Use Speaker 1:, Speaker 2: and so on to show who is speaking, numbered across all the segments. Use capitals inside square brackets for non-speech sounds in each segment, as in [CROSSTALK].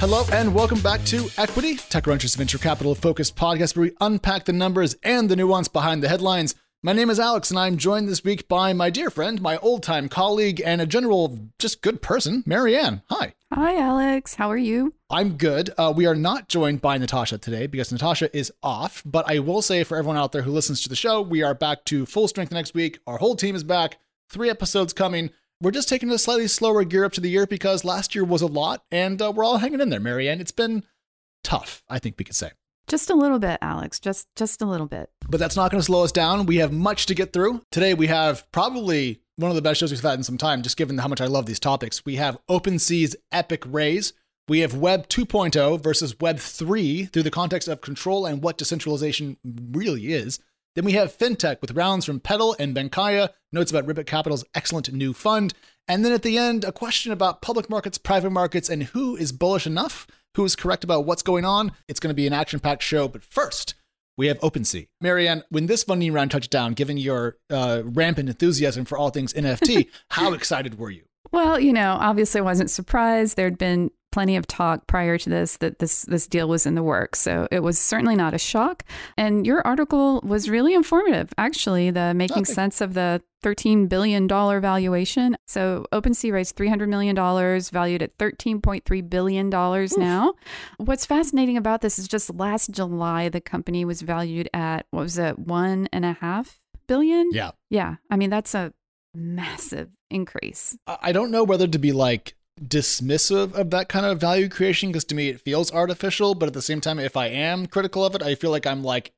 Speaker 1: Hello and welcome back to Equity, TechCrunch's venture capital focused podcast where we unpack the numbers and the nuance behind the headlines. My name is Alex, and I'm joined this week by my dear friend, my old time colleague, and a general just good person, Mary Ann. Hi.
Speaker 2: Hi, Alex. How are you?
Speaker 1: I'm good. Uh, we are not joined by Natasha today because Natasha is off, but I will say for everyone out there who listens to the show, we are back to full strength next week. Our whole team is back, three episodes coming. We're just taking a slightly slower gear up to the year because last year was a lot, and uh, we're all hanging in there, Mary Ann. It's been tough, I think we could say.
Speaker 2: Just a little bit, Alex. Just just a little bit.
Speaker 1: But that's not going to slow us down. We have much to get through. Today we have probably one of the best shows we've had in some time, just given how much I love these topics. We have OpenSea's epic raise. We have Web 2.0 versus Web 3 through the context of control and what decentralization really is. Then we have FinTech with rounds from Petal and Bankaya, notes about Ribbit Capital's excellent new fund. And then at the end, a question about public markets, private markets, and who is bullish enough who is correct about what's going on. It's going to be an action packed show. But first, we have OpenSea. Mary Ann, when this funding round touched down, given your uh, rampant enthusiasm for all things NFT, [LAUGHS] how excited were you?
Speaker 2: Well, you know, obviously I wasn't surprised. There'd been plenty of talk prior to this that this this deal was in the works. So it was certainly not a shock. And your article was really informative, actually, the making sense of the $13 billion valuation. So OpenSea raised $300 million, valued at $13.3 billion Oof. now. What's fascinating about this is just last July, the company was valued at, what was it, one and a half billion?
Speaker 1: Yeah.
Speaker 2: Yeah. I mean, that's a massive increase.
Speaker 1: I don't know whether to be like dismissive of that kind of value creation because to me it feels artificial, but at the same time, if I am critical of it, I feel like I'm like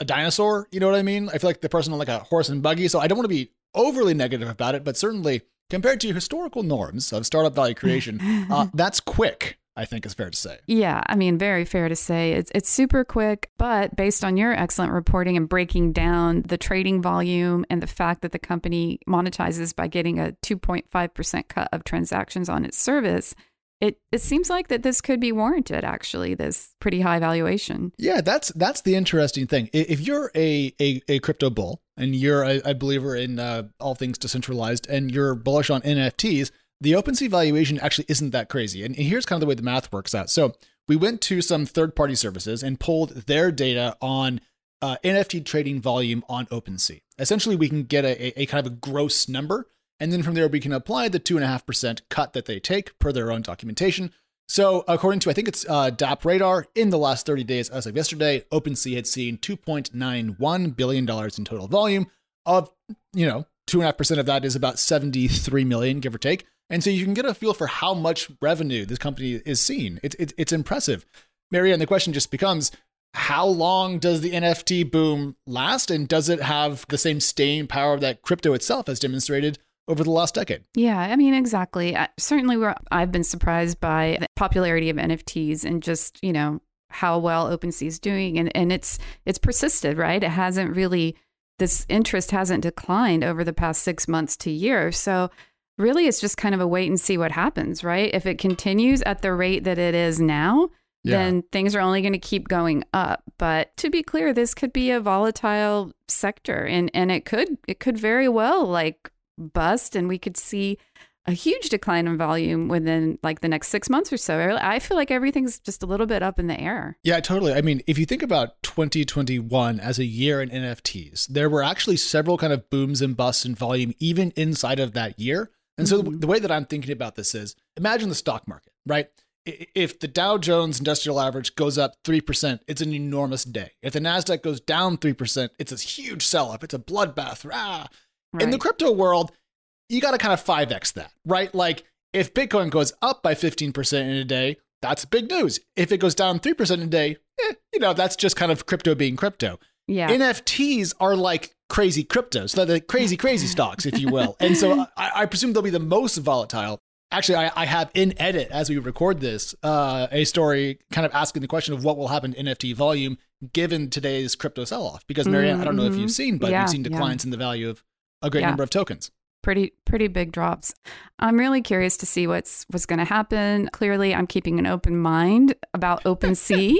Speaker 1: a dinosaur. You know what I mean? I feel like the person on like a horse and buggy. So I don't want to be overly negative about it, but certainly compared to historical norms of startup value creation, uh, [LAUGHS] that's quick. I think is fair to say.
Speaker 2: Yeah, I mean, very fair to say. It's it's super quick, but based on your excellent reporting and breaking down the trading volume and the fact that the company monetizes by getting a 2.5% cut of transactions on its service, it it seems like that this could be warranted actually this pretty high valuation
Speaker 1: yeah that's that's the interesting thing if you're a a, a crypto bull and you're a, a believer in uh, all things decentralized and you're bullish on nfts the OpenSea valuation actually isn't that crazy. And here's kind of the way the math works out. So we went to some third party services and pulled their data on uh, NFT trading volume on OpenSea. Essentially, we can get a, a, kind of a gross number. And then from there, we can apply the 2.5% cut that they take per their own documentation. So, according to, I think it's uh, DappRadar, in the last 30 days as of yesterday, OpenSea had seen $2.91 billion in total volume of, you know, 2.5% of that is about 73 million, give or take. And so you can get a feel for how much revenue this company is seeing. It's, it's, it's impressive. Mary Ann, the question just becomes how long does the NFT boom last? And does it have the same staying power that crypto itself has demonstrated over the last decade?
Speaker 2: Yeah, I mean, exactly. Uh, certainly, I've been surprised by the popularity of NFTs and just, you know, how well OpenSea is doing. And, and it's, it's persisted, right? It hasn't really, this interest hasn't declined over the past six months to year. So really it's just kind of a wait and see what happens, right? If it continues at the rate that it is now, yeah. then things are only going to keep going up. But to be clear, this could be a volatile sector and and it could it could very well like bust and we could see a huge decline in volume within like the next six months or so. I feel like everything's just a little bit up in the air.
Speaker 1: Yeah, totally. I mean, if you think about 2021 as a year in NFTs, there were actually several kind of booms and busts in volume even inside of that year. And so mm-hmm. the, way that I'm thinking about this is imagine the stock market, right? If the Dow Jones Industrial Average goes up 3%, it's an enormous day. If the NASDAQ goes down 3%, it's a huge sell off. It's a bloodbath. Rah. Right. In the crypto world, you got to kind of 5x that, right? Like if Bitcoin goes up by 15% in a day, that's big news. If it goes down 3% in a day, eh, you know, that's just kind of crypto being crypto.
Speaker 2: Yeah.
Speaker 1: NFTs are like crazy cryptos, so the crazy, crazy [LAUGHS] stocks, if you will. And so I, I presume they'll be the most volatile. Actually, I, I, have in edit as we record this uh, a story kind of asking the question of what will happen to NFT volume given today's crypto sell off. Because Mary Ann, mm-hmm. I don't know if you've mm-hmm. seen, but yeah, you've seen declines yeah. in the value of a great yeah. number of tokens
Speaker 2: pretty pretty big drops. I'm really curious to see what's what's going to happen. Clearly, I'm keeping an open mind about OpenSea.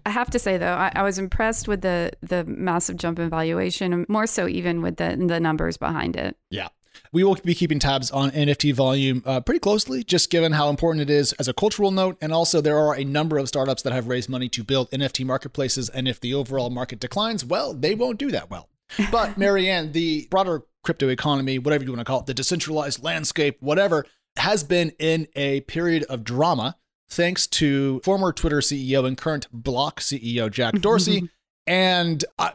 Speaker 2: [LAUGHS] I have to say though, I, I, was impressed with the the massive jump in valuation, more so even with the the numbers behind it.
Speaker 1: Yeah. We will be keeping tabs on NFT volume uh, pretty closely, just given how important it is as a cultural note. And also, there are a number of startups that have raised money to build NFT marketplaces. And if the overall market declines, well, they won't do that well. But, [LAUGHS] Mary Ann, the broader crypto economy, whatever you want to call it, the decentralized landscape, whatever, has been in a period of drama thanks to former Twitter CEO and current Block CEO Jack [LAUGHS] Dorsey. and I,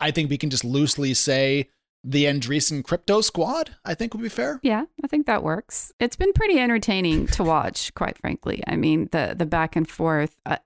Speaker 1: I think we can just loosely say the Andreessen crypto squad, I think would be fair.
Speaker 2: Yeah, I think that works. It's been pretty entertaining to watch, quite frankly. I mean, the the back and forth. Uh,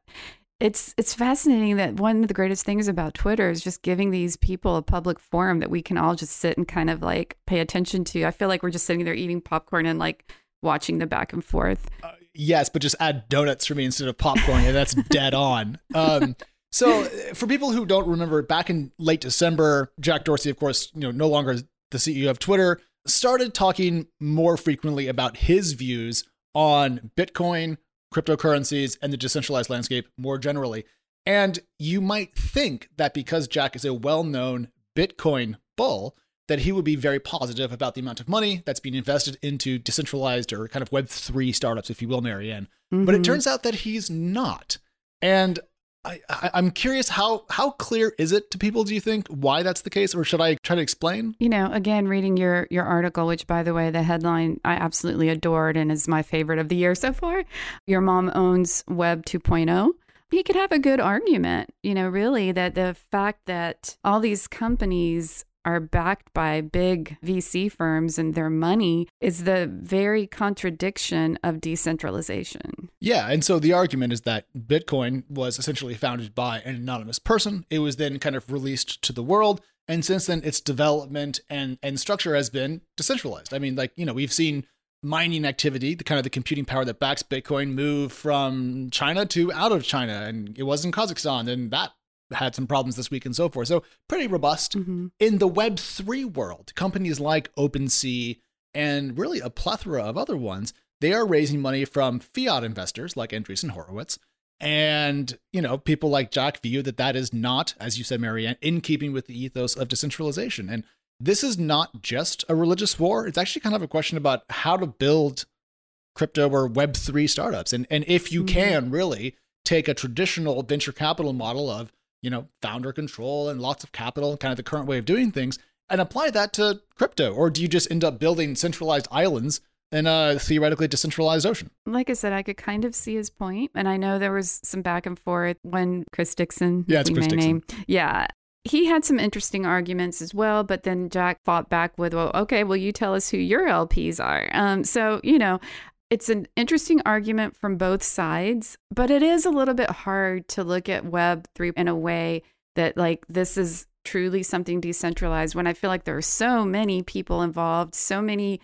Speaker 2: it's it's fascinating that one of the greatest things about Twitter is just giving these people a public forum that we can all just sit and kind of like pay attention to. I feel like we're just sitting there eating popcorn and like watching the back and forth. Uh,
Speaker 1: yes, but just add donuts for me instead of popcorn, and that's dead on. Um, so, for people who don't remember, back in late December, Jack Dorsey, of course, you know, no longer the CEO of Twitter, started talking more frequently about his views on Bitcoin, cryptocurrencies, and the decentralized landscape more generally. And you might think that because Jack is a well-known Bitcoin bull, that he would be very positive about the amount of money that's being invested into decentralized or kind of Web3 startups, if you will, Mary Ann. Mm-hmm. But it mm-hmm. turns out that he's not. And I, I, am curious how how clear is it to people? Do you think why that's the case, or should I try to explain?
Speaker 2: You know, again, reading your your article, which by the way, the headline I absolutely adored and is my favorite of the year so far. Your mom owns Web 2.0 he could have a good argument, you know, really, that the fact that all these companies are backed by big VC firms and their money is the very contradiction of decentralization.
Speaker 1: Yeah. And so the argument is that Bitcoin was essentially founded by an anonymous person. It was then kind of released to the world. And since then, its development and, and structure has been decentralized. I mean, like, you know, we've seen mining activity, the kind of the computing power that backs Bitcoin, move from China to out of China. And it was in Kazakhstan. And that had some problems this week and so forth. So pretty robust. Mm-hmm. In the Web3 world, companies like OpenSea and really a plethora of other ones, they are raising money from fiat investors like Andreessen Horowitz. And, you know, people like Jack view that that is not, as you said, Mary Ann, in keeping with the ethos of decentralization. And this is not just a religious war. It's actually kind of a question about how to build crypto or Web3 startups. And, and if you mm-hmm. can really take a traditional venture capital model of you know, founder control and lots of capital, kind of the current way of doing things, and apply that to crypto? Or do you just end up building centralized islands in a theoretically decentralized ocean?
Speaker 2: Like I said, I could kind of see his point, and I know there was some back and forth when Chris Dixon,
Speaker 1: yeah, it's Chris Dixon. Name,
Speaker 2: yeah, he had some interesting arguments as well, but then Jack fought back with, well, okay, well, you tell us who your LPs are. Um, so, you know, it's an interesting argument from both sides, but it is a little bit hard to look at Web3 in a way that, like, this is truly something decentralized when I feel like there are so many people involved, so many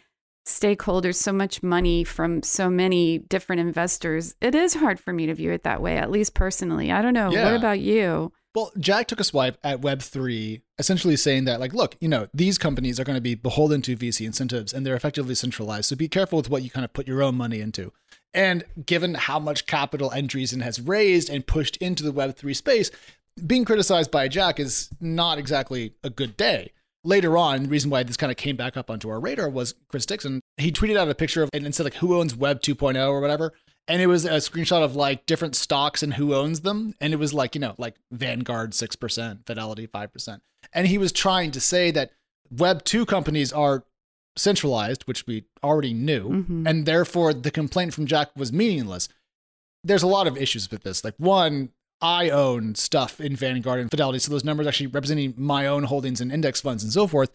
Speaker 2: stakeholders, so much money from so many different investors. It is hard for me to view it that way, at least personally. I don't know. Yeah. What about you?
Speaker 1: Well, Jack took a swipe at Web3, essentially saying that, like, look, you know, these companies are going to be beholden to VC incentives and they're effectively centralized. So be careful with what you kind of put your own money into. And given how much capital Andreessen has raised and pushed into the Web3 space, being criticized by Jack is not exactly a good day. Later on, the reason why this kind of came back up onto our radar was Chris Dixon. He tweeted out a picture of and said like who owns Web 2.0 or whatever and it was a screenshot of like different stocks and who owns them. And it was like you know like vanguard 6% fidelity 5% and he was trying to say that web 2 companies are centralized which we already knew. Mm-hmm. and therefore the complaint from jack was meaningless. There's a lot of issues with this. Like one i own stuff in vanguard and fidelity. So those numbers actually representing my own holdings in index funds and so forth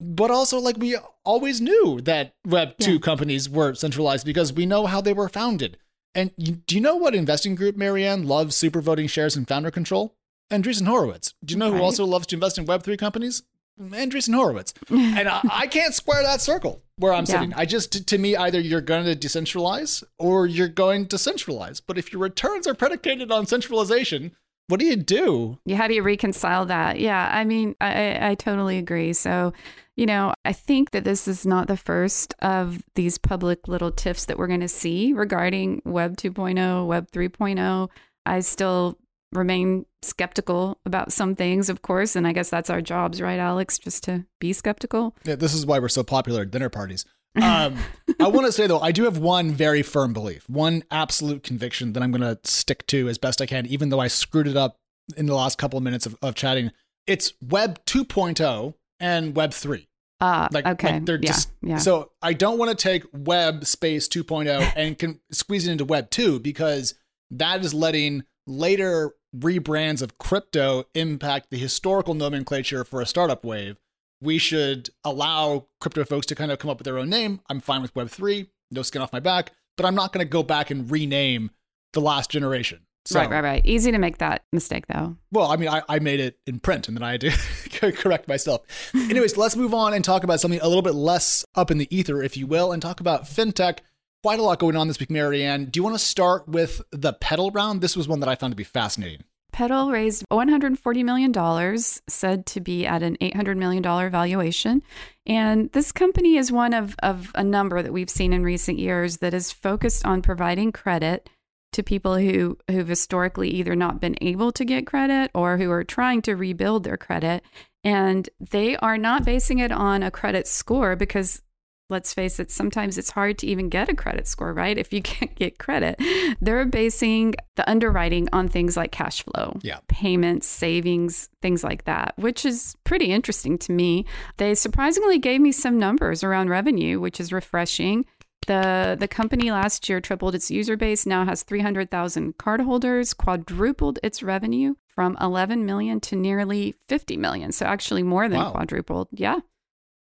Speaker 1: but also like we always knew that web 2 yeah. companies were centralized because we know how they were founded. And you, do you know what investing group mary ann loves super voting shares and founder control? Andreessen horowitz. Do you know right. who also loves to invest in web3 companies? Andreessen horowitz. [LAUGHS] And I, I, can't square that circle where i'm yeah. sitting. I just to, to me either you're going to decentralize or you're going to centralize. But if your returns are predicated on centralization what do you do?
Speaker 2: Yeah, how do you reconcile that? Yeah, I mean, I, I totally agree. So, you know, I think that this is not the first of these public little tiffs that we're going to see regarding Web 2.0, Web 3.0. I still remain skeptical about some things, of course. And I guess that's our jobs, right, Alex? Just to be skeptical.
Speaker 1: Yeah, this is why we're so popular at dinner parties. Um, I want to say though, I do have one very firm belief, one absolute conviction that I'm going to stick to as best I can, even though I screwed it up in the last couple of minutes of, of chatting. It's Web 2.0 and Web 3.
Speaker 2: Uh, like, okay. Like
Speaker 1: they're
Speaker 2: yeah,
Speaker 1: just,
Speaker 2: yeah.
Speaker 1: So I don't want to take Web space 2.0 [LAUGHS] and can squeeze it into Web 2 because that is letting later rebrands of crypto impact the historical nomenclature for a startup wave we should allow crypto folks to kind of come up with their own name. I'm fine with Web3, no skin off my back, but I'm not going to go back and rename the last generation. So,
Speaker 2: right, right, right. Easy to make that mistake, though.
Speaker 1: Well, I mean, I, I made it in print and then I had to [LAUGHS] correct myself. Anyways, let's move on and talk about something a little bit less up in the ether, if you will, and talk about fintech. Quite a lot going on this week, Mary Ann. Do you want to start with the Petal round? This was one that I found to be fascinating.
Speaker 2: Petal raised $140 million, said to be at an $800 million valuation. And this company is one of, of a number that we've seen in recent years that is focused on providing credit to people who, who've historically either not been able to get credit or who are trying to rebuild their credit. And they are not basing it on a credit score because let's face it, sometimes it's hard to even get a credit score, right? If you [LAUGHS] can't get credit, they're basing the underwriting on things like cash flow,
Speaker 1: yeah.
Speaker 2: payments, savings, things like that, which is pretty interesting to me. They surprisingly gave me some numbers around revenue, which is refreshing. The, the company last year tripled its user base, now has 300,000 cardholders, quadrupled its revenue from 11 million to nearly 50 million. So actually more than wow. quadrupled. Yeah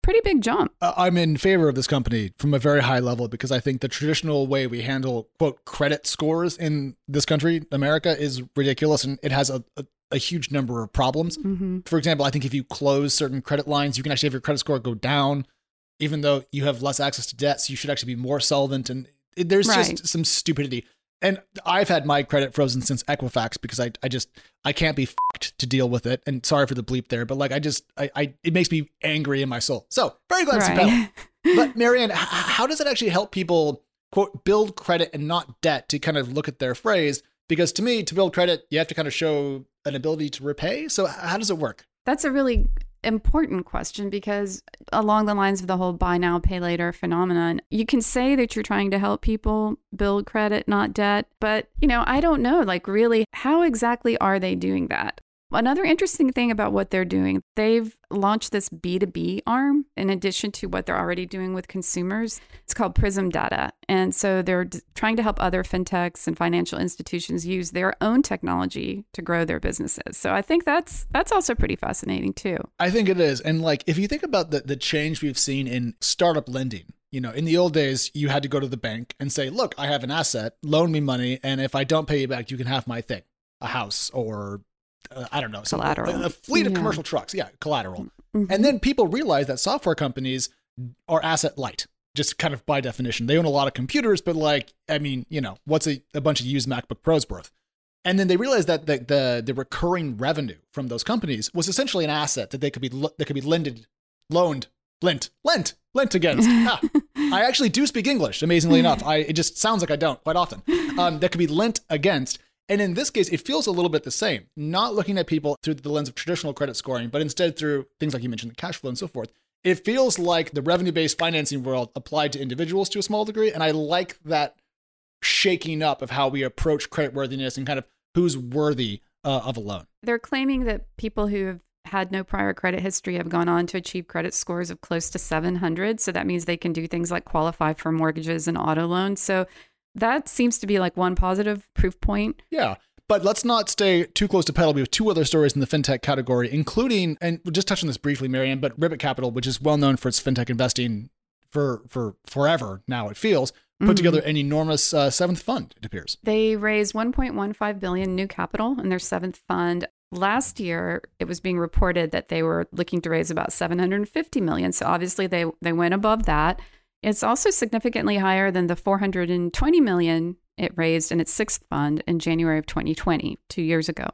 Speaker 2: pretty big jump.
Speaker 1: I'm in favor of this company from a very high level because I think the traditional way we handle quote credit scores in this country, America, is ridiculous and it has a, a, a huge number of problems.
Speaker 2: Mm-hmm.
Speaker 1: For example, I think if you close certain credit lines, you can actually have your credit score go down, even though you have less access to debt. So you should actually be more solvent. And there's right. just some stupidity and I've had my credit frozen since Equifax because I I just I can't be fucked to deal with it. And sorry for the bleep there, but like I just I, I it makes me angry in my soul. So very glad right. to But Mary Ann, how does it actually help people quote build credit and not debt to kind of look at their phrase? Because to me, to build credit, you have to kind of show an ability to repay. So how does it work?
Speaker 2: That's a really important question because along the lines of the whole buy now pay later phenomenon you can say that you're trying to help people build credit not debt but you know i don't know like really how exactly are they doing that Another interesting thing about what they're doing, they've launched this B2B arm in addition to what they're already doing with consumers. It's called Prism Data. And so they're d- trying to help other fintechs and financial institutions use their own technology to grow their businesses. So I think that's that's also pretty fascinating too.
Speaker 1: I think it is. And like if you think about the the change we've seen in startup lending, you know, in the old days, you had to go to the bank and say, "Look, I have an asset, loan me money, and if I don't pay you back, you can have my thing." a house or uh, I don't know,
Speaker 2: collateral.
Speaker 1: A, a fleet of commercial trucks. Yeah, collateral. Mm-hmm. And then people realize that software companies are asset light, just kind of by definition. They own a lot of computers, but like, I mean, you know, what's a, a bunch of used MacBook Pros worth? And then they realized that the, the, the recurring revenue from those companies was essentially an asset that they could be that could be lended, loaned, lent, lent, lent against. [LAUGHS] ah, I actually do speak English, amazingly enough. I it just sounds like I don't quite often. [LAUGHS] Um, that could be lent against and in this case, it feels a little bit the same, not looking at people through the lens of traditional credit scoring, but instead through things like you mentioned, the cash flow and so forth. It feels like the revenue based financing world applied to individuals to a small degree. And I like that shaking up of how we approach creditworthiness and kind of who's worthy uh, of a loan.
Speaker 2: They're claiming that people who have had no prior credit history have gone on to achieve credit scores of close to 700. So that means they can do things like qualify for mortgages and auto loans. So that seems to be like one positive proof point.
Speaker 1: Yeah. But let's not stay too close to Petal. We have two other stories in the fintech category, including, and we'll just touch on this briefly, Mary Ann, but Ribbit Capital, which is well known for its fintech investing for for forever now, it feels, put mm-hmm. together an enormous uh, seventh fund, it appears.
Speaker 2: They raised 1.15 billion new capital in their seventh fund. Last year, it was being reported that they were looking to raise about 750 million. So obviously, they they went above that. It's also significantly higher than the 420 million it raised in its sixth fund in January of 2020, two years ago.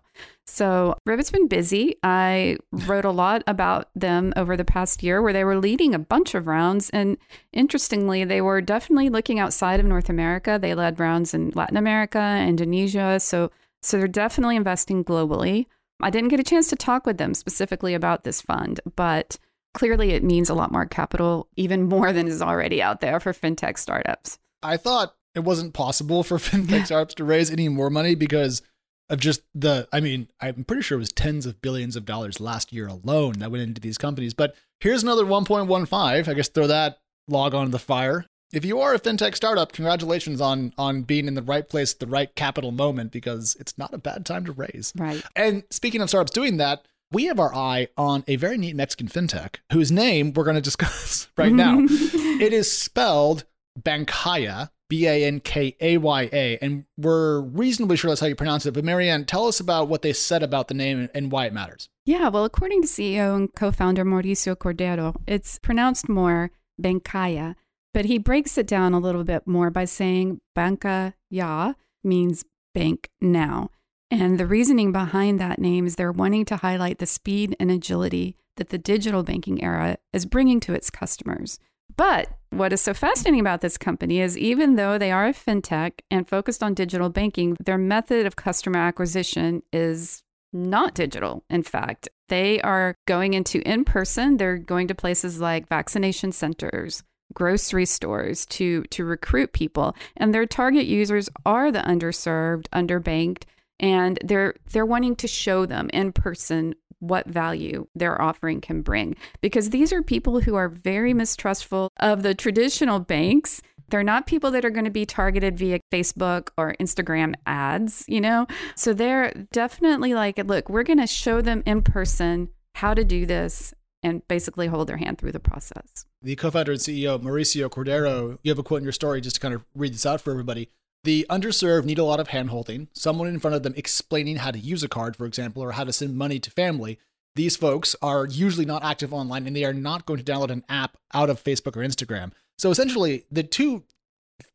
Speaker 2: So Ribbit's been busy. I wrote a lot about them over the past year where they were leading a bunch of rounds. And interestingly, they were definitely looking outside of North America. They led rounds in Latin America, Indonesia. So So they're definitely investing globally. I didn't get a chance to talk with them specifically about this fund, but clearly it means a lot more capital, even more than is already out there for fintech startups.
Speaker 1: I thought it wasn't possible for [LAUGHS] fintech [LAUGHS] startups to raise any more money because of just the I mean, I'm pretty sure it was tens of billions of dollars last year alone that went into these companies. But here's another 1.15. I guess throw that log on the fire. If you are a fintech startup, congratulations on on being in the right place at the right capital moment because it's not a bad time to raise.
Speaker 2: Right.
Speaker 1: And speaking of startups doing that, we have our eye on a very neat Mexican fintech whose name we're going to discuss [LAUGHS] right now. [LAUGHS] it is spelled Bankaya, B A N K A Y A, and we're reasonably sure that's how you pronounce it. But Mary Ann, tell us about what they said about the name and why it matters.
Speaker 2: Yeah, well, according to CEO and co founder Mauricio Cordero, it's pronounced more Bankaya, but he breaks it down a little bit more by saying Banca Ya means bank now. And the reasoning behind that name is they're wanting to highlight the speed and agility that the digital banking era is bringing to its customers. But what is so fascinating about this company is even though they are a fintech and focused on digital banking, their method of customer acquisition is not digital. In fact, they are going into in person, they're going to places like vaccination centers, grocery stores to to recruit people and their target users are the underserved, underbanked and they're they're wanting to show them in person what value their offering can bring because these are people who are very mistrustful of the traditional banks they're not people that are going to be targeted via Facebook or Instagram ads, you know? So they're definitely like, look, we're going to show them in person how to do this and basically hold their hand through the process.
Speaker 1: The co founder and CEO, Mauricio Cordero, you have a quote in your story just to kind of read this out for everybody. The underserved need a lot of handholding, someone in front of them explaining how to use a card, for example, or how to send money to family. These folks are usually not active online and they are not going to download an app out of Facebook or Instagram. So essentially, the two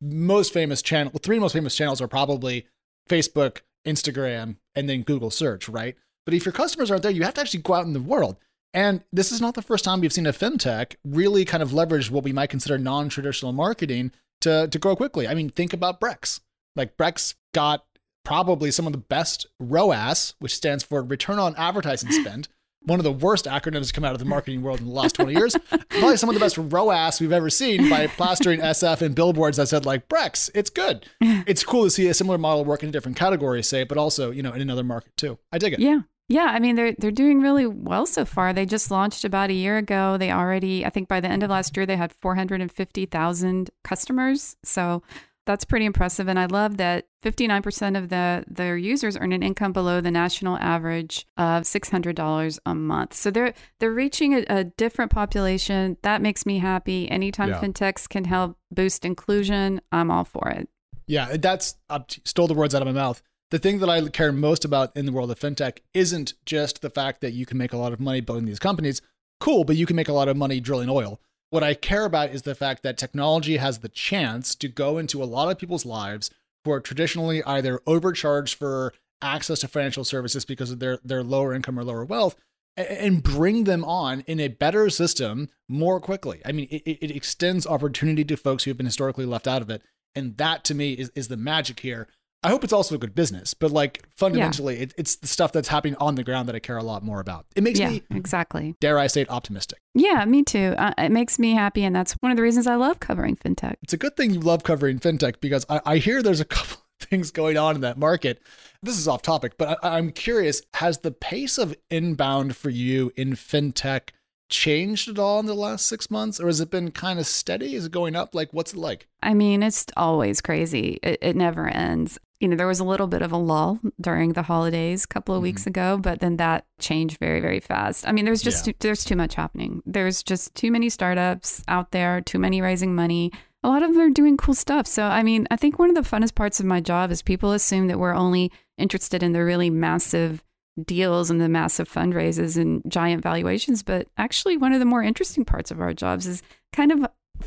Speaker 1: most famous channels, channel, three most famous channels are probably Facebook, Instagram, and then Google search, right? But if your customers aren't there, you have to actually go out in the world. And this is not the first time we've seen a fintech really kind of leverage what we might consider non-traditional marketing to to grow quickly. I mean, think about Brex. Like Brex got probably some of the best ROAS, which stands for return on advertising [LAUGHS] spend. One of the worst acronyms to come out of the marketing world in the last 20 years. Probably some of the best ROAS we've ever seen by plastering SF and billboards that said like Brex, it's good. [LAUGHS] It's cool to see a similar model work in a different category, say, but also, you know, in another market too. I dig it.
Speaker 2: Yeah. Yeah, I mean they're they're doing really well so far. They just launched about a year ago. They already, I think by the end of last year, they had 450,000 customers. So that's pretty impressive. And I love that 59% of the their users earn an income below the national average of $600 a month. So they're they're reaching a, a different population. That makes me happy. Anytime yeah. fintechs can help boost inclusion, I'm all for it.
Speaker 1: Yeah, that's I stole the words out of my mouth the thing that I care most about in the world of fintech isn't just the fact that you can make a lot of money building these companies. Cool, but you can make a lot of money drilling oil. What I care about is the fact that technology has the chance to go into a lot of people's lives who are traditionally either overcharged for access to financial services because of their, their lower income or lower wealth and bring them on in a better system more quickly. I mean, it, it extends opportunity to folks who have been historically left out of it. And that to me is, is the magic here. I hope it's also a good business, but like fundamentally, yeah. it, it's the stuff that's happening on the ground that I care a lot more about. It makes
Speaker 2: yeah,
Speaker 1: me
Speaker 2: exactly,
Speaker 1: dare I say it, optimistic.
Speaker 2: Yeah, me too. Uh, it makes me happy, and that's one of the reasons I love covering fintech.
Speaker 1: It's a good thing you love covering fintech because I, I hear there's a couple [LAUGHS] things going on in that market. This is off topic, but I, I'm curious: has the pace of inbound for you in fintech? Changed at all in the last six months or has it been kind of steady is it going up like what's it like
Speaker 2: i mean it's always crazy it, it never ends you know, there was a little bit of a lull during the holidays a couple of mm-hmm. weeks ago, but then that changed very, very fast. I mean, there's just yeah. too, there's too much happening. There's just too many startups out there, too many raising money. A lot of them are doing cool stuff. So, I mean, I think one of the funnest parts of my job is people assume that we're only interested in the really massive deals and the massive fundraisers and giant valuations. But actually, one of the more interesting parts of our jobs is kind of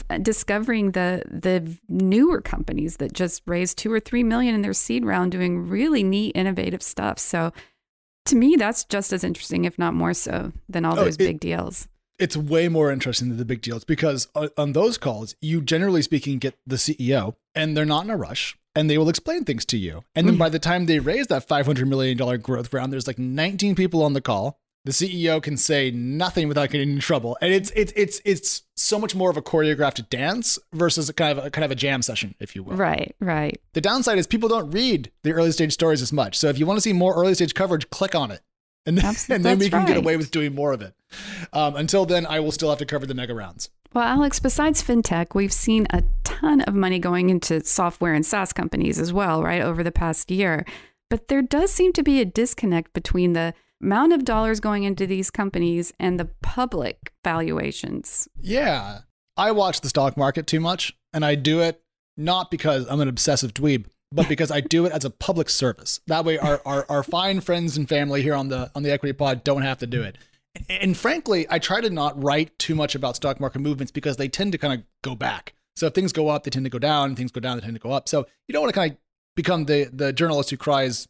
Speaker 2: uh, discovering the the newer companies that just raised two or three million in their seed round doing really neat innovative stuff so to me that's just as interesting if not more so than all oh, those it, big deals
Speaker 1: it's way more interesting than the big deals because uh, on those calls you generally speaking get the ceo and they're not in a rush and they will explain things to you. And then mm-hmm. by the time they raise that $500 million growth round, there's like 19 people on the call. The CEO can say nothing without getting in trouble. And it's it's it's it's so much more of a choreographed dance versus a kind of a kind of a jam session, if you will.
Speaker 2: Right, right.
Speaker 1: The downside is people don't read the early stage stories as much. So if you want to see more early stage coverage, click on it. And then, and then we can get away with doing more of it. Um, until then, I will still have to cover the mega rounds.
Speaker 2: Well, Alex, besides fintech, we've seen a ton of money going into software and SaaS companies as well, right, over the past year. But there does seem to be a disconnect between the amount of dollars going into these companies and the public valuations.
Speaker 1: Yeah. I watch the stock market too much, and I do it not because I'm an obsessive dweeb, but because I do it as a public service. That way our, our, our fine friends and family here on the on the equity pod don't have to do it. And frankly, I try to not write too much about stock market movements because they tend to kind of go back. So if things go up, they tend to go down. Things go down, they tend to go up. So you don't want to kind of become the the journalist who cries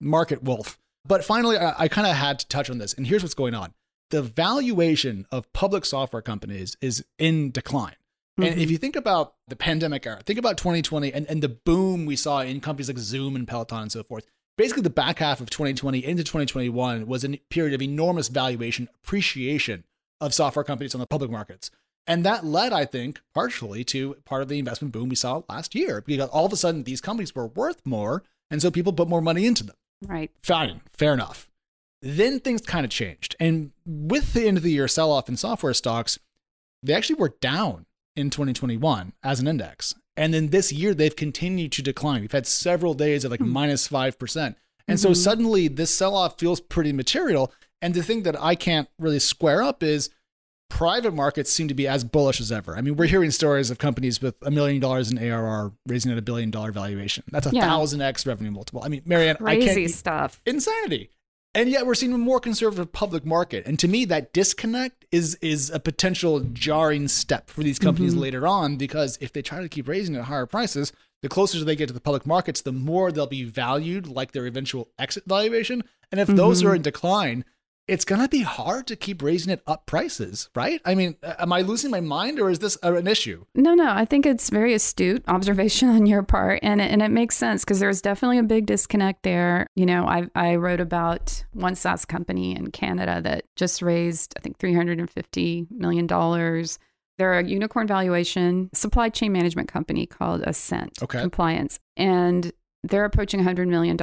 Speaker 1: market wolf. But finally, I, I kind of had to touch on this. And here's what's going on the valuation of public software companies is in decline. Mm-hmm. And if mm-hmm. you think about the pandemic era, think about 2020 and, and the boom we saw in companies like Zoom and Peloton and so forth. Basically, the back half of 2020 into 2021 was a period of enormous valuation appreciation of software companies on the public markets. And that led, I think, partially to part of the investment boom we saw last year because all of a sudden these companies were worth more. And so people put more money into them.
Speaker 2: Right.
Speaker 1: Fine. Fair enough. Then things kind of changed. And with the end of the year sell off in software stocks, they actually were down in 2021 as an index. And then this year, they've continued to decline. We've had several days of like hmm. minus 5%. And mm-hmm. so suddenly this sell off feels pretty material. And the thing that I can't really square up is private markets seem to be as bullish as ever. I mean, we're hearing stories of companies with a million dollars in ARR raising at a billion dollar valuation. That's a thousand X revenue multiple. I mean, Mary Ann,
Speaker 2: Crazy
Speaker 1: I can't.
Speaker 2: stuff.
Speaker 1: Insanity. And yet we're seeing a more conservative public market. And to me, that disconnect is is a potential jarring step for these companies mm-hmm. later on because if they try to keep raising at higher prices, the closer they get to the public markets, the more they'll be valued like their eventual exit valuation. And if mm-hmm. those are in decline, it's going to be hard to keep raising it up prices, right? I mean, am I losing my mind or is this an issue?
Speaker 2: No, no. I think it's very astute observation [LAUGHS] on your part. And it, and it makes sense because there's definitely a big disconnect there. You know, I, I wrote about one SaaS company in Canada that just raised, I think, $350 million. They're a unicorn valuation supply chain management company called Assent
Speaker 1: okay.
Speaker 2: Compliance. And they're approaching $100 million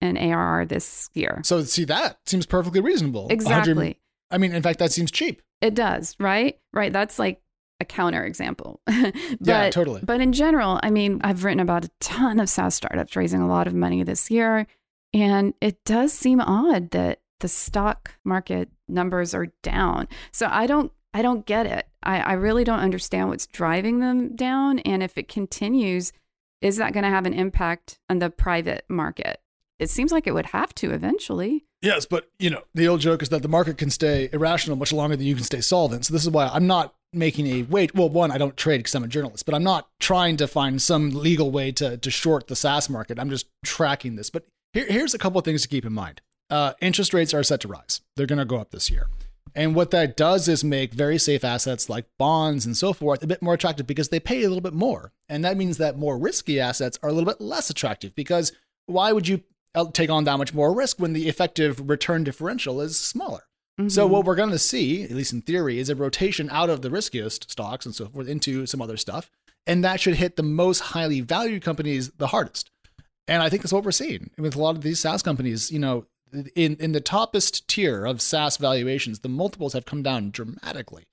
Speaker 2: in ARR this year.
Speaker 1: So, see, that seems perfectly reasonable.
Speaker 2: Exactly.
Speaker 1: I mean, in fact, that seems cheap.
Speaker 2: It does, right? Right. That's like a counter example. [LAUGHS] but,
Speaker 1: yeah, totally.
Speaker 2: But in general, I mean, I've written about a ton of SaaS startups raising a lot of money this year. And it does seem odd that the stock market numbers are down. So I don't I don't get it. I, I really don't understand what's driving them down. And if it continues, is that going to have an impact on the private market? It seems like it would have to eventually.
Speaker 1: Yes, but you know, the old joke is that the market can stay irrational much longer than you can stay solvent. So this is why I'm not making a wait. Well, one, I don't trade because I'm a journalist, but I'm not trying to find some legal way to to short the SaaS market. I'm just tracking this. But here, here's a couple of things to keep in mind. Uh, interest rates are set to rise. They're going to go up this year. And what that does is make very safe assets like bonds and so forth a bit more attractive because they pay a little bit more. And that means that more risky assets are a little bit less attractive because why would you uh, take on that much more risk when the effective return differential is smaller? Mm-hmm. So, what we're going to see, at least in theory, is a rotation out of the riskiest stocks and so forth into some other stuff. And that should hit the most highly valued companies the hardest. And I think that's what we're seeing with a lot of these SaaS companies. You know, in in the toppest tier of SaaS valuations, the multiples have come down dramatically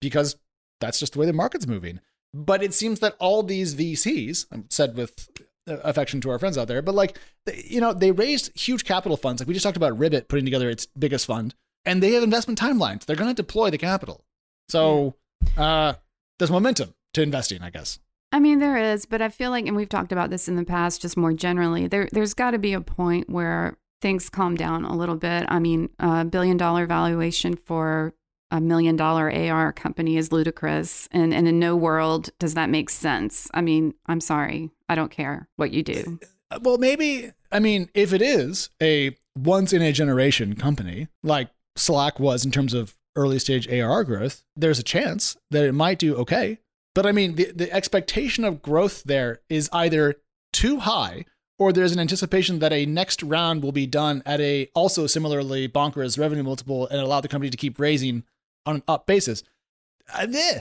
Speaker 1: because that's just the way the market's moving. But it seems that all these VCs, I'm said with affection to our friends out there, but like you know, they raised huge capital funds. Like we just talked about Ribbit putting together its biggest fund, and they have investment timelines. They're going to deploy the capital. So uh, there's momentum to investing, I guess.
Speaker 2: I mean, there is, but I feel like, and we've talked about this in the past, just more generally, there, there's got to be a point where things calm down a little bit. I mean, a billion dollar valuation for a million dollar AR company is ludicrous. And, and in no world does that make sense. I mean, I'm sorry. I don't care what you do.
Speaker 1: Uh, well, maybe, I mean, if it is a once in a generation company like Slack was in terms of early stage ARR growth, there's a chance that it might do okay. But I mean, the, the expectation of growth there is either too high, or there's an anticipation that a next round will be done at a also similarly bonkers revenue multiple and allow the company to keep raising on an up basis. Uh, eh.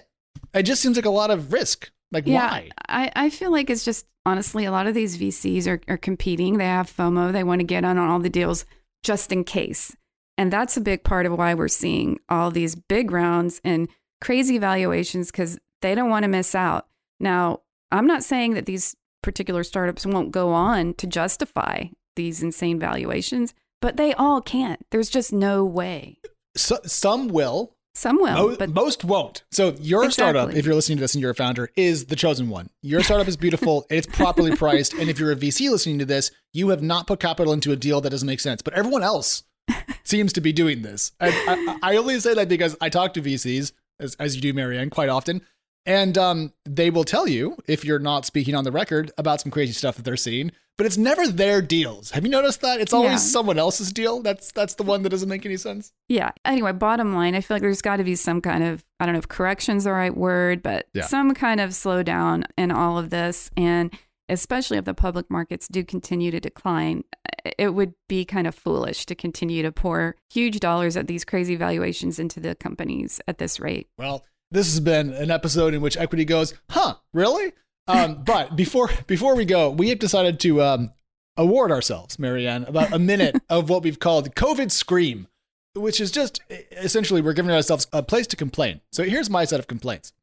Speaker 1: It just seems like a lot of risk. Like
Speaker 2: yeah,
Speaker 1: why?
Speaker 2: I, I feel like it's just honestly a lot of these VCs are, are competing. They have FOMO. They want to get on all the deals just in case. And that's a big part of why we're seeing all these big rounds and crazy valuations because they don't want to miss out. Now, I'm not saying that these particular startups won't go on to justify these insane valuations, but they all can't. There's just no way.
Speaker 1: So, some will.
Speaker 2: Some will, but
Speaker 1: most won't. So your startup, if you're listening to this and you're a founder, is the chosen one. Your startup is beautiful. [LAUGHS] it's properly priced. And if you're a VC listening to this, you have not put capital into a deal that doesn't make sense. But everyone else [LAUGHS] seems to be doing this. I, I, I only say that because I talk to VCs, as, as you do, Mary Ann, quite often. And um, they will tell you, if you're not speaking on the record, about some crazy stuff that they're seeing. But it's never their deals. Have you noticed that? It's always
Speaker 2: Yeah.
Speaker 1: someone else's deal. That's that's the one that doesn't make any sense.
Speaker 2: Yeah. Anyway, bottom line, I feel like there's got to be some kind of, I don't know if correction's the right word, but
Speaker 1: Yeah.
Speaker 2: some kind of slowdown in all of this. And especially if the public markets do continue to decline, it would be kind of foolish to continue to pour huge dollars at these crazy valuations into the companies at this rate.
Speaker 1: Well, this has been an episode in which equity goes, huh, really? Um, [LAUGHS] but before before we go, we have decided to um, award ourselves, Mary Ann, about a minute [LAUGHS] of what we've called COVID Scream, which is just essentially we're giving ourselves a place to complain. So here's my set of complaints.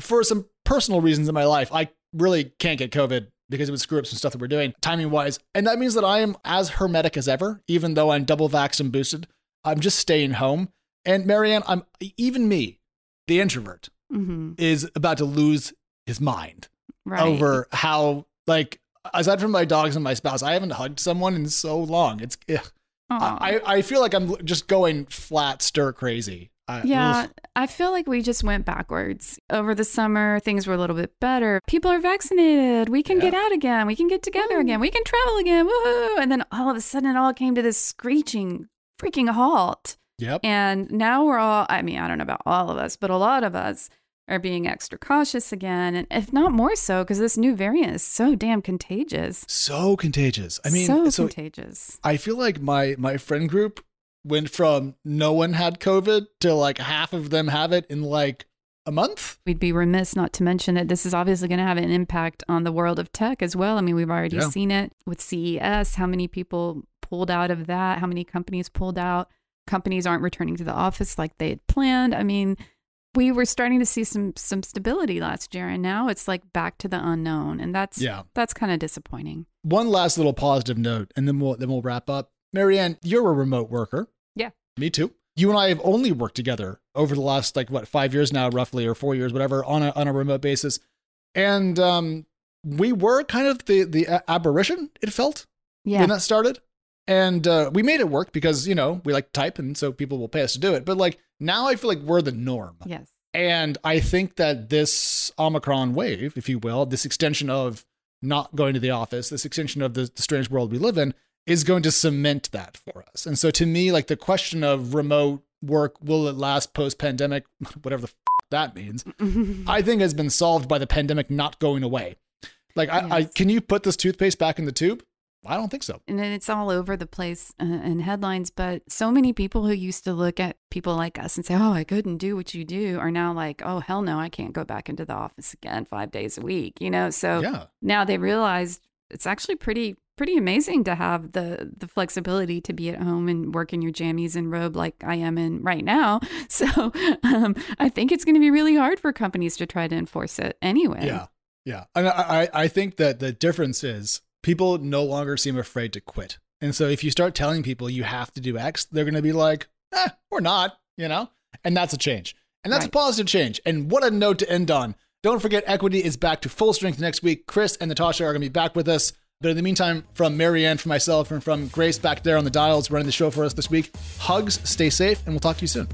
Speaker 1: For some personal reasons in my life, I really can't get COVID because it would screw up some stuff that we're doing timing wise. And that means that I am as hermetic as ever, even though I'm double vaxxed and boosted. I'm just staying home. And Mary Ann, I'm even me, the introvert,
Speaker 2: hmm
Speaker 1: is about to lose his mind
Speaker 2: Right.
Speaker 1: over how like aside from my dogs and my spouse, I haven't hugged someone in so long. It's I I feel like I'm just going flat stir crazy. I,
Speaker 2: Yeah,
Speaker 1: ugh.
Speaker 2: I feel like we just went backwards. Over the summer, things were a little bit better. People are vaccinated. We can
Speaker 1: Yeah.
Speaker 2: get out again. We can get together again. We can travel again. Woohoo! And then all of a sudden, it all came to this screeching, freaking halt.
Speaker 1: Yep.
Speaker 2: And now we're all, I mean, I don't know about all of us, but a lot of us are being extra cautious again. And if not more so, because this new variant is so damn contagious.
Speaker 1: So contagious. I mean,
Speaker 2: so,
Speaker 1: so
Speaker 2: contagious.
Speaker 1: I feel like my my friend group went from no one had COVID to like half of them have it in like a month.
Speaker 2: We'd be remiss not to mention that this is obviously going to have an impact on the world of tech as well. I mean, we've already
Speaker 1: Yeah.
Speaker 2: seen it with CES, how many people pulled out of that, how many companies pulled out. Companies aren't returning to the office like they had planned. I mean, we were starting to see some some stability last year and now it's like back to the unknown and that's
Speaker 1: Yeah.
Speaker 2: that's kind of disappointing.
Speaker 1: One last little positive note, and then we'll then we'll wrap up. Mary Ann, you're a remote worker.
Speaker 2: Yeah.
Speaker 1: Me too. You and I have only worked together over the last like what five years now, roughly, or four years, whatever, on a on a remote basis, and um, we were kind of the the aberration. It felt
Speaker 2: Yeah.
Speaker 1: when that started, and uh, we made it work because you know we like to type, and so people will pay us to do it. But like now, I feel like we're the norm.
Speaker 2: yes.
Speaker 1: And I think that this Omicron wave, if you will, this extension of not going to the office, this extension of the, the strange world we live in, is going to cement that for us. And so to me, like the question of remote work, will it last post pandemic, [LAUGHS] whatever the f- that means, [LAUGHS] I think has been solved by the pandemic not going away. Like, I, I can you put this toothpaste back in the tube? I don't think so.
Speaker 2: and then it's all over the place uh, in headlines. But so many people who used to look at people like us and say, "Oh, I couldn't do what you do," are now like, "Oh, hell no, I can't go back into the office again five days a week." You know, so
Speaker 1: Yeah.
Speaker 2: now they realized it's actually pretty pretty amazing to have the the flexibility to be at home and work in your jammies and robe like I am in right now. [LAUGHS] So um, I think it's going to be really hard for companies to try to enforce it anyway.
Speaker 1: Yeah. Yeah. And I, I, I think that the difference is people no longer seem afraid to quit. And so if you start telling people you have to do X, they're going to be like, eh, or not, you know? And that's a change. And that's a positive change. And what a note to end on. Don't forget, Equity is back to full strength next week. Chris and Natasha are going to be back with us. But in the meantime, from Mary Ann, from myself, and from Grace back there on the dials running the show for us this week, hugs, stay safe, and we'll talk to you soon.